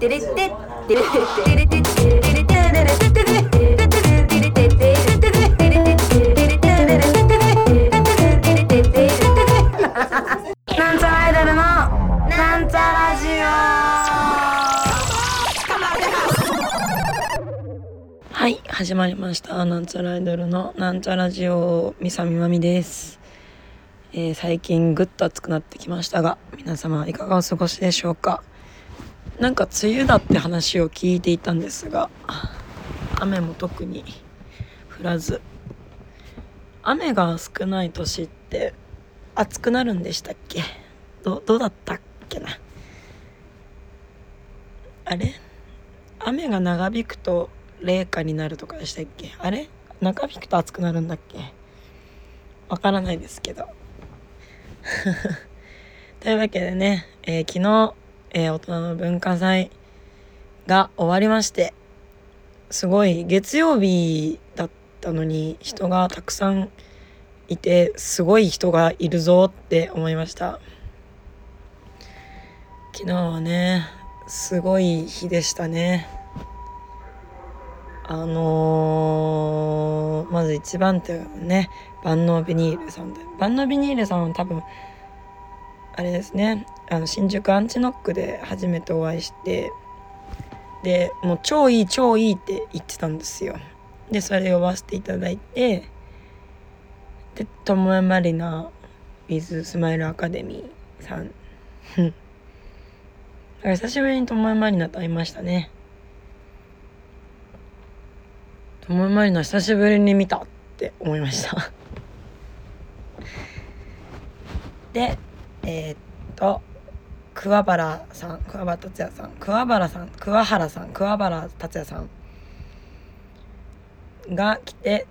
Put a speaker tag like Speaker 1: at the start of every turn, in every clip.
Speaker 1: テレテテレテレテテレテテレテテテテテなんちゃらアイドルのなんちゃラジ
Speaker 2: はい始まりました。なんちゃらアイドルのなんちゃラジオみさみまみです、えー最近ぐっと暑くなってきましたが皆様いかがお過ごしでしょうか？なんか梅雨だって話を聞いていたんですが雨も特に降らず雨が少ない年って暑くなるんでしたっけ？どどうだったっけな？あれ？雨が長引くと冷夏になるとかでしたっけ？あれ？長引くと暑くなるんだっけ？わからないですけど。というわけでね、えー昨日、えー大人の文化祭が終わりましてすごい月曜日だったのに人がたくさんいてすごい人がいるぞって思いました。昨日はねすごい日でしたね。あのーまず一番手がね万能ビニールさんで。万能ビニールさんは多分あれですね。あの新宿アンチノックで初めてお会いしてでもう超いい超いいって言ってたんですよ。でそれで呼ばせていただいてでともえまりな with スマイルアカデミーさん。うん久しぶりにともえまりなと会いましたね。ともえまりな久しぶりに見たって思いました。でえーっと桑原さん桑原達也さん桑原さん桑原さん桑原達也さんが来て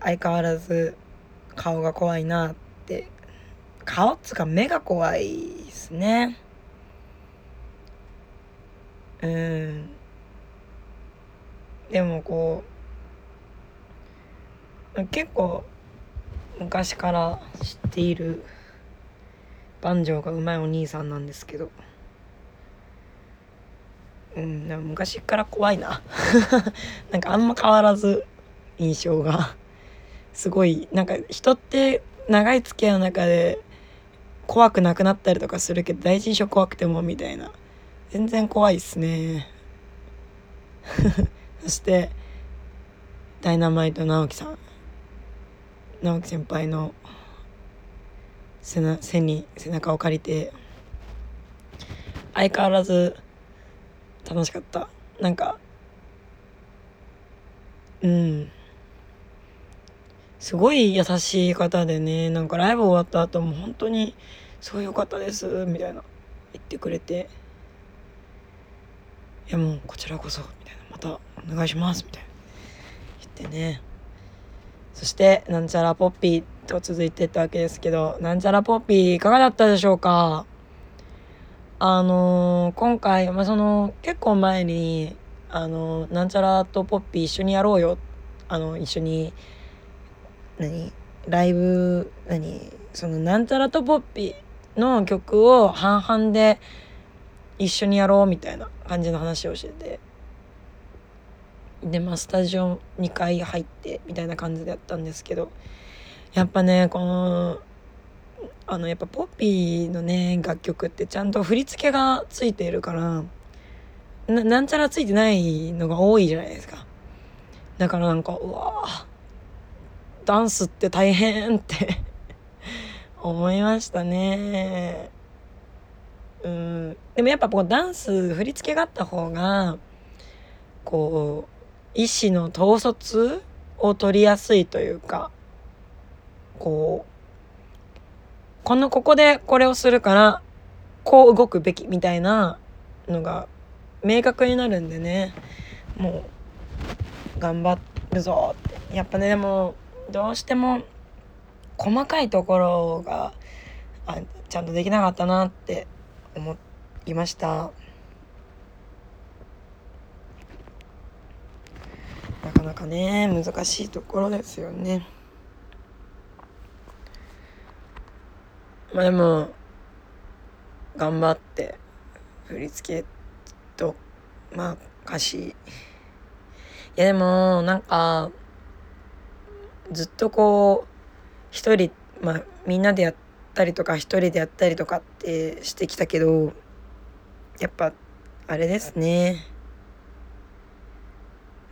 Speaker 2: 相変わらず顔が怖いなって。顔っつうか目が怖いですね。うん。でもこう結構昔から知っているバンジョーがうまいお兄さんなんですけど。うんでも昔から怖いな。なんかあんま変わらず印象が。すごいなんか人って長い付き合いの中で怖くなくなったりとかするけど第一印象怖くてもみたいな。全然怖いっすね。そしてダイナマイト直樹さん。直樹先輩の背な背に背中を借りて相変わらず楽しかった。なんかうん。すごい優しい方でねなんかライブ終わった後も本当に「すごい良かったです」みたいな言ってくれて「いやもうこちらこそ」みたいな「またお願いします」みたいな。言ってね。そしてなんちゃらポッピーと続いてったわけですけどなんちゃらポッピーいかがだったでしょうか？あのー今回、まあ、その結構前にあのーなんちゃらとポッピー一緒にやろうよ。あの一緒に何ライブ何そのなんちゃらとポッピーの曲を半々で一緒にやろうみたいな感じの話をしてて。でまあスタジオ2回入ってみたいな感じでやったんですけど。やっぱねこのあのやっぱポッピーのね楽曲ってちゃんと振り付けがついているからなんちゃらついてないのが多いじゃないですか。だからなんかうわダンスって大変って 思いましたね。うん。でもやっぱこうダンス振り付けがあった方がこう意思の統率を取りやすいというかこうこのここでこれをするからこう動くべきみたいなのが明確になるんでね。もう頑張るぞって。やっぱねでもどうしても細かいところがあちゃんとできなかったなって思いました。なかなかね難しいところですよね。まあでも頑張って振り付けとまあ歌詞。いやでもなんかずっとこう一人まあみんなでやったりとか一人でやったりとかってしてきたけどやっぱあれですね。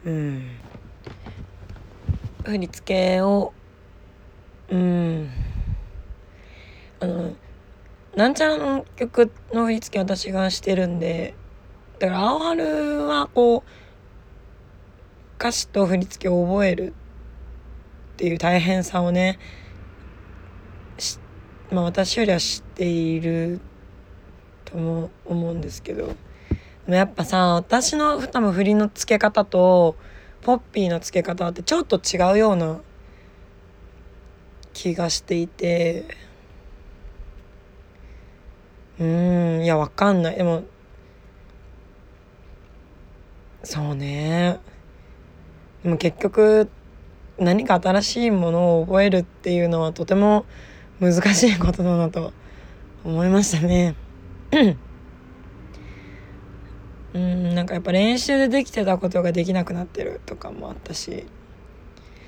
Speaker 2: うん。振り付けをうん。あのなんちゃらの曲の振り付け私がしてるんでだから青春はこう歌詞と振り付けを覚えるっていう大変さをねまあ私よりは知っているとも思うんですけど。でもやっぱさ私の多分振りの付け方とポッピーの付け方ってちょっと違うような気がしていて。うんいやわかんない。でもそうね。でも結局何か新しいものを覚えるっていうのはとても難しいことだなと思いましたね。うんなんかやっぱ練習でできてたことができなくなってるとかもあったし。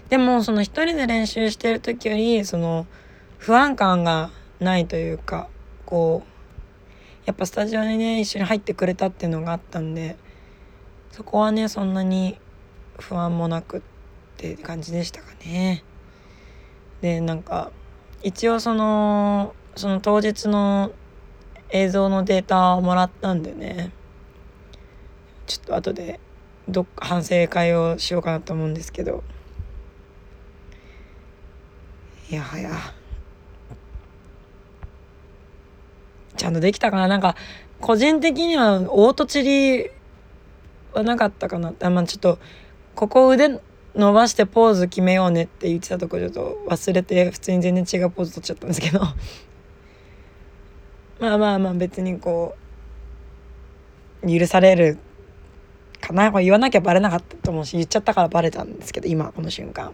Speaker 2: でもその一人で練習してる時よりその不安感がないというかこうやっぱスタジオにね一緒に入ってくれたっていうのがあったんでそこはねそんなに不安もなくって感じでしたかね。でなんか一応そのその当日の映像のデータをもらったんでねちょっと後でどっか反省会をしようかなと思うんですけどいやはやちゃんとできたかな。なんか個人的には凹凸りはなかったかな。あまあちょっとここ腕伸ばしてポーズ決めようねって言ってたとこちょっと忘れて普通に全然違うポーズ取っちゃったんですけど。まあまあまあ別にこう許されるかな。言わなきゃバレなかったと思うし言っちゃったからバレたんですけど今この瞬間。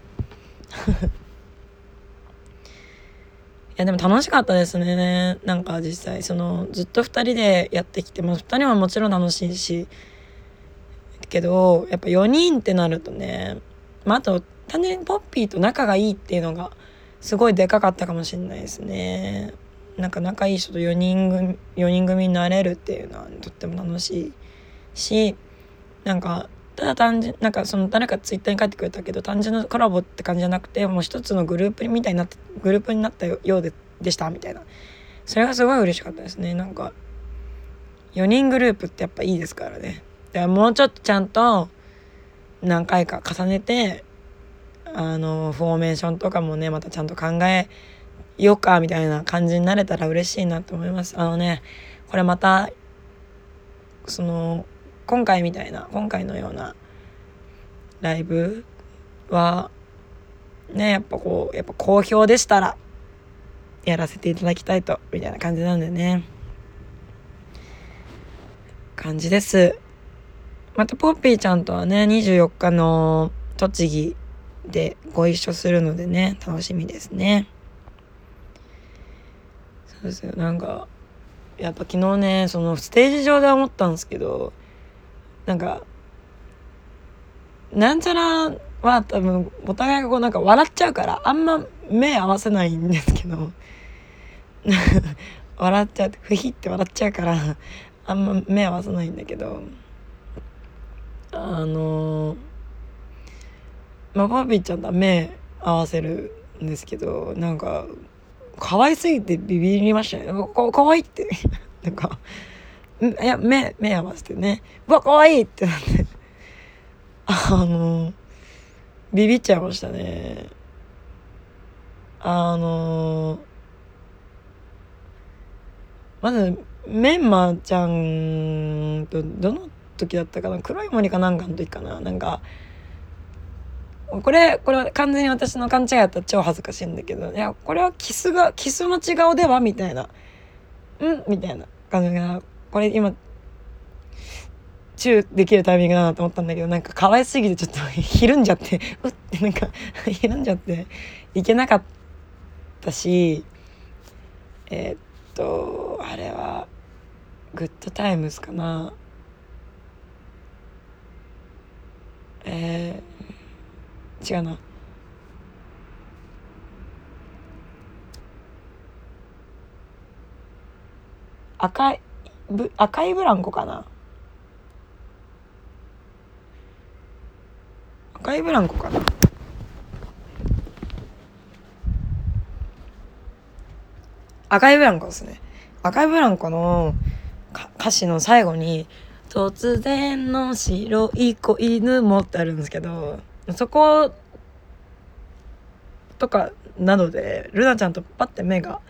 Speaker 2: いやでも楽しかったですねなんか実際そのずっと2人でやってきて、まあ、2人はもちろん楽しいしけどやっぱ4人ってなるとねまあ、あと単純にポッピーと仲がいいっていうのがすごいでかかったかもしれないですね。なんか仲いい人と4人組 ,4 人組になれるっていうのはとっても楽しいしなんかただ単純なんかその誰かツイッターに書いてくれたけど単純なコラボって感じじゃなくてもう一つのグループみたいになってグループになったようででしたみたいな。それがすごい嬉しかったですね。なんか4人グループってやっぱいいですからね。でもうちょっとちゃんと何回か重ねてあのフォーメーションとかもねまたちゃんと考えようかみたいな感じになれたら嬉しいなと思います。あのねこれまたその今回みたいな今回のようなライブはねやっぱこうやっぱ好評でしたらやらせていただきたいとみたいな感じなんでね。感じです。またポッピーちゃんとはね24日の栃木でご一緒するのでね楽しみですね。そうですよ。なんかやっぱ昨日ねそのステージ上で思ったんですけどなんかなんちゃらは多分お互いがこうなんか笑っちゃうからあんま目合わせないんですけど 笑っちゃうふひって笑っちゃうからあんま目合わせないんだけどあのまあパピーちゃんとは目合わせるんですけどなんか可愛すぎてビビりましたね。かかわいいって。なんかいや目目合わせてね。うわかわいいってなって。あのビビっちゃいましたね。あのまずメンマちゃんとどの時だったかな？黒い森かなんかの時かな？なんかこれこれは完全に私の勘違いだったら超恥ずかしいんだけどいやこれはキスがキス待ち顔では？みたいな。うん？みたいな感じがこれ今チューできるタイミングだなと思ったんだけどなんか可愛すぎてちょっと ひるんじゃってうってなんか ひるんじゃっていけなかったしえー、っとあれはグッドタイムズかな。えー、違うな。赤いぶ赤いブランコかな？赤いブランコかな？赤いブランコですね。赤いブランコの歌詞の最後に「突然の白い子犬も」ってあるんですけどそことかなどでルナちゃんとパッて目が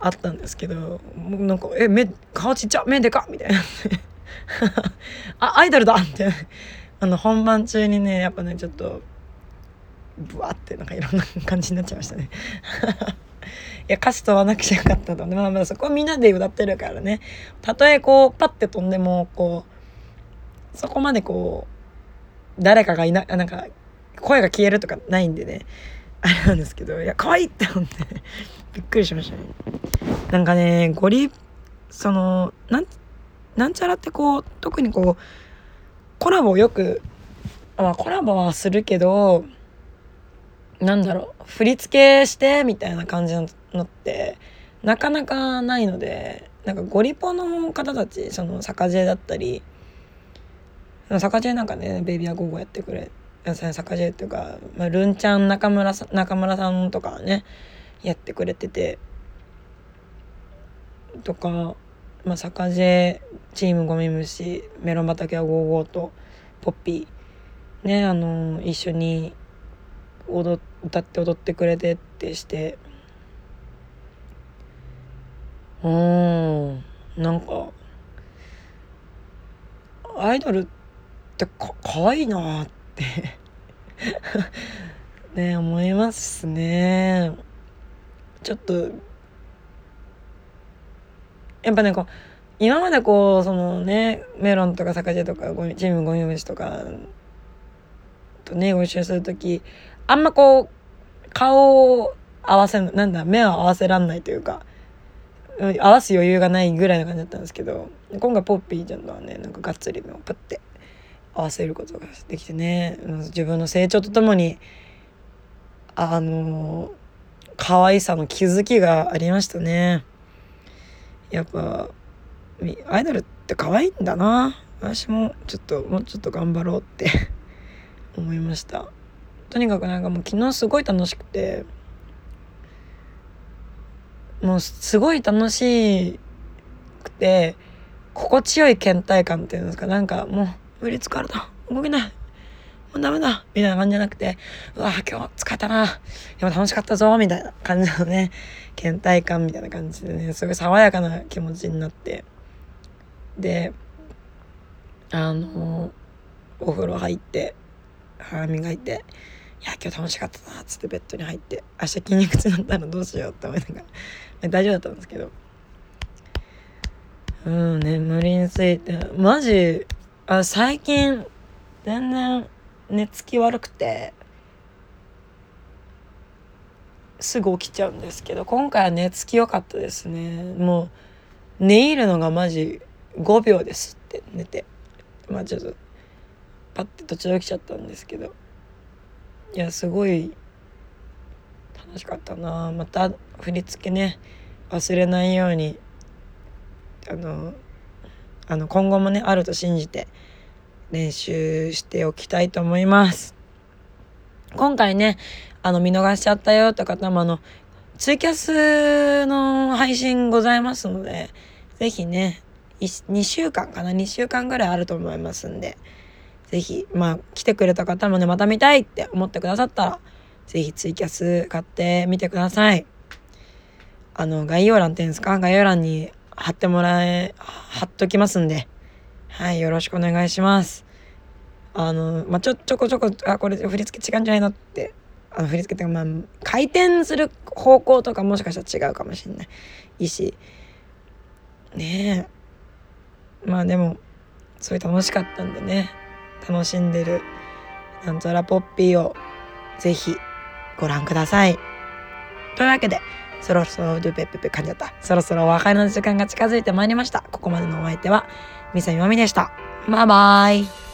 Speaker 2: あったんですけどもうなんか「え目顔ちっちゃ目でかっ!」みたいな。あアイドルだ!」って。あの本番中にねやっぱねちょっとブワってなんかいろんな感じになっちゃいましたね。いや歌詞問わなくちゃよかったと。まあまあそこみんなで歌ってるからね。たとえこうパッて飛んでもこうそこまでこう誰かがいななんか声が消えるとかないんでね。あれなんですけどいや可愛いって思ってびっくりしましたね。なんかねゴリそのなんなんちゃらってこう特にこうコラボをよくまあコラボはするけどなんだろう振り付けしてみたいな感じのってなかなかないのでなんかゴリポの方たちその坂 J だったり坂 J なんかねベイビーアゴーゴやってくれ坂 J っていうか、まあ、ルンちゃん中村さん中村さんとかねやってくれててとか、まあ、坂 J チームゴミ虫メロン畑はゴーゴーとポッピーねあの一緒に踊歌って踊ってくれてってして。うんなんかアイドルってかかわいいなって ね思いますね。ちょっと。やっぱねこう今までこうそのねメロンとかサカジェとかチームゴミ虫とかとねご一緒する時あんまこう顔を合わせなんだ目を合わせらんないというか合わす余裕がないぐらいの感じだったんですけど今回ポッピーちゃんとはねなんかがっつり目をパッて合わせることができてね。自分の成長とともにあの可愛さの気づきがありましたね。やっぱアイドルって可愛いんだな。私もちょっともうちょっと頑張ろうって 思いました。とにかくなんかもう昨日すごい楽しくてもうすごい楽しくて心地よい倦怠感っていうんですか。なんかもう無理疲れた動けない。もうダメだ。みたいな感じじゃなくてうわ今日疲れたな。でも楽しかったぞ。みたいな感じのね倦怠感みたいな感じでねすごい爽やかな気持ちになって。であのお風呂入って歯磨いていや今日楽しかったな。っつってベッドに入って明日筋肉痛だったらどうしようって思いながら大丈夫だったんですけど。うん眠りについてマジあ最近全然寝つき悪くてすぐ起きちゃうんですけど今回は寝つき良かったですね。もう寝入るのがマジ5秒ですって寝て。まあちょっとパッて途中で起きちゃったんですけど。いやすごい楽しかったな。また振り付けね忘れないようにあのあの今後もねあると信じて練習しておきたいと思います。今回ねあの見逃しちゃったよって方もあのツイキャスの配信ございますので是非ね2週間かな？2週間ぐらいあると思いますんでぜひ、まあ、来てくれた方もね、また見たいって思ってくださったら、ぜひツイキャス買ってみてください。あの、概要欄っていうんですか？概要欄に貼ってもらえ、貼っときますんで、はい、よろしくお願いします。あの、まあ、ちょ、ちょこちょこ、あ、これ振り付け違うんじゃないのって、あの、振り付けっていうか、まあ、回転する方向とかもしかしたら違うかもしれない。いいし、ねえ。まあでも、すごい楽しかったんでね。楽しんでるなんちゃらポッピーをぜひご覧ください。というわけで、そろそろ、ドゥペペペ噛んじゃった。そろそろお別れの時間が近づいてまいりました。ここまでのお相手は、ミサみまみでした。バイバイ。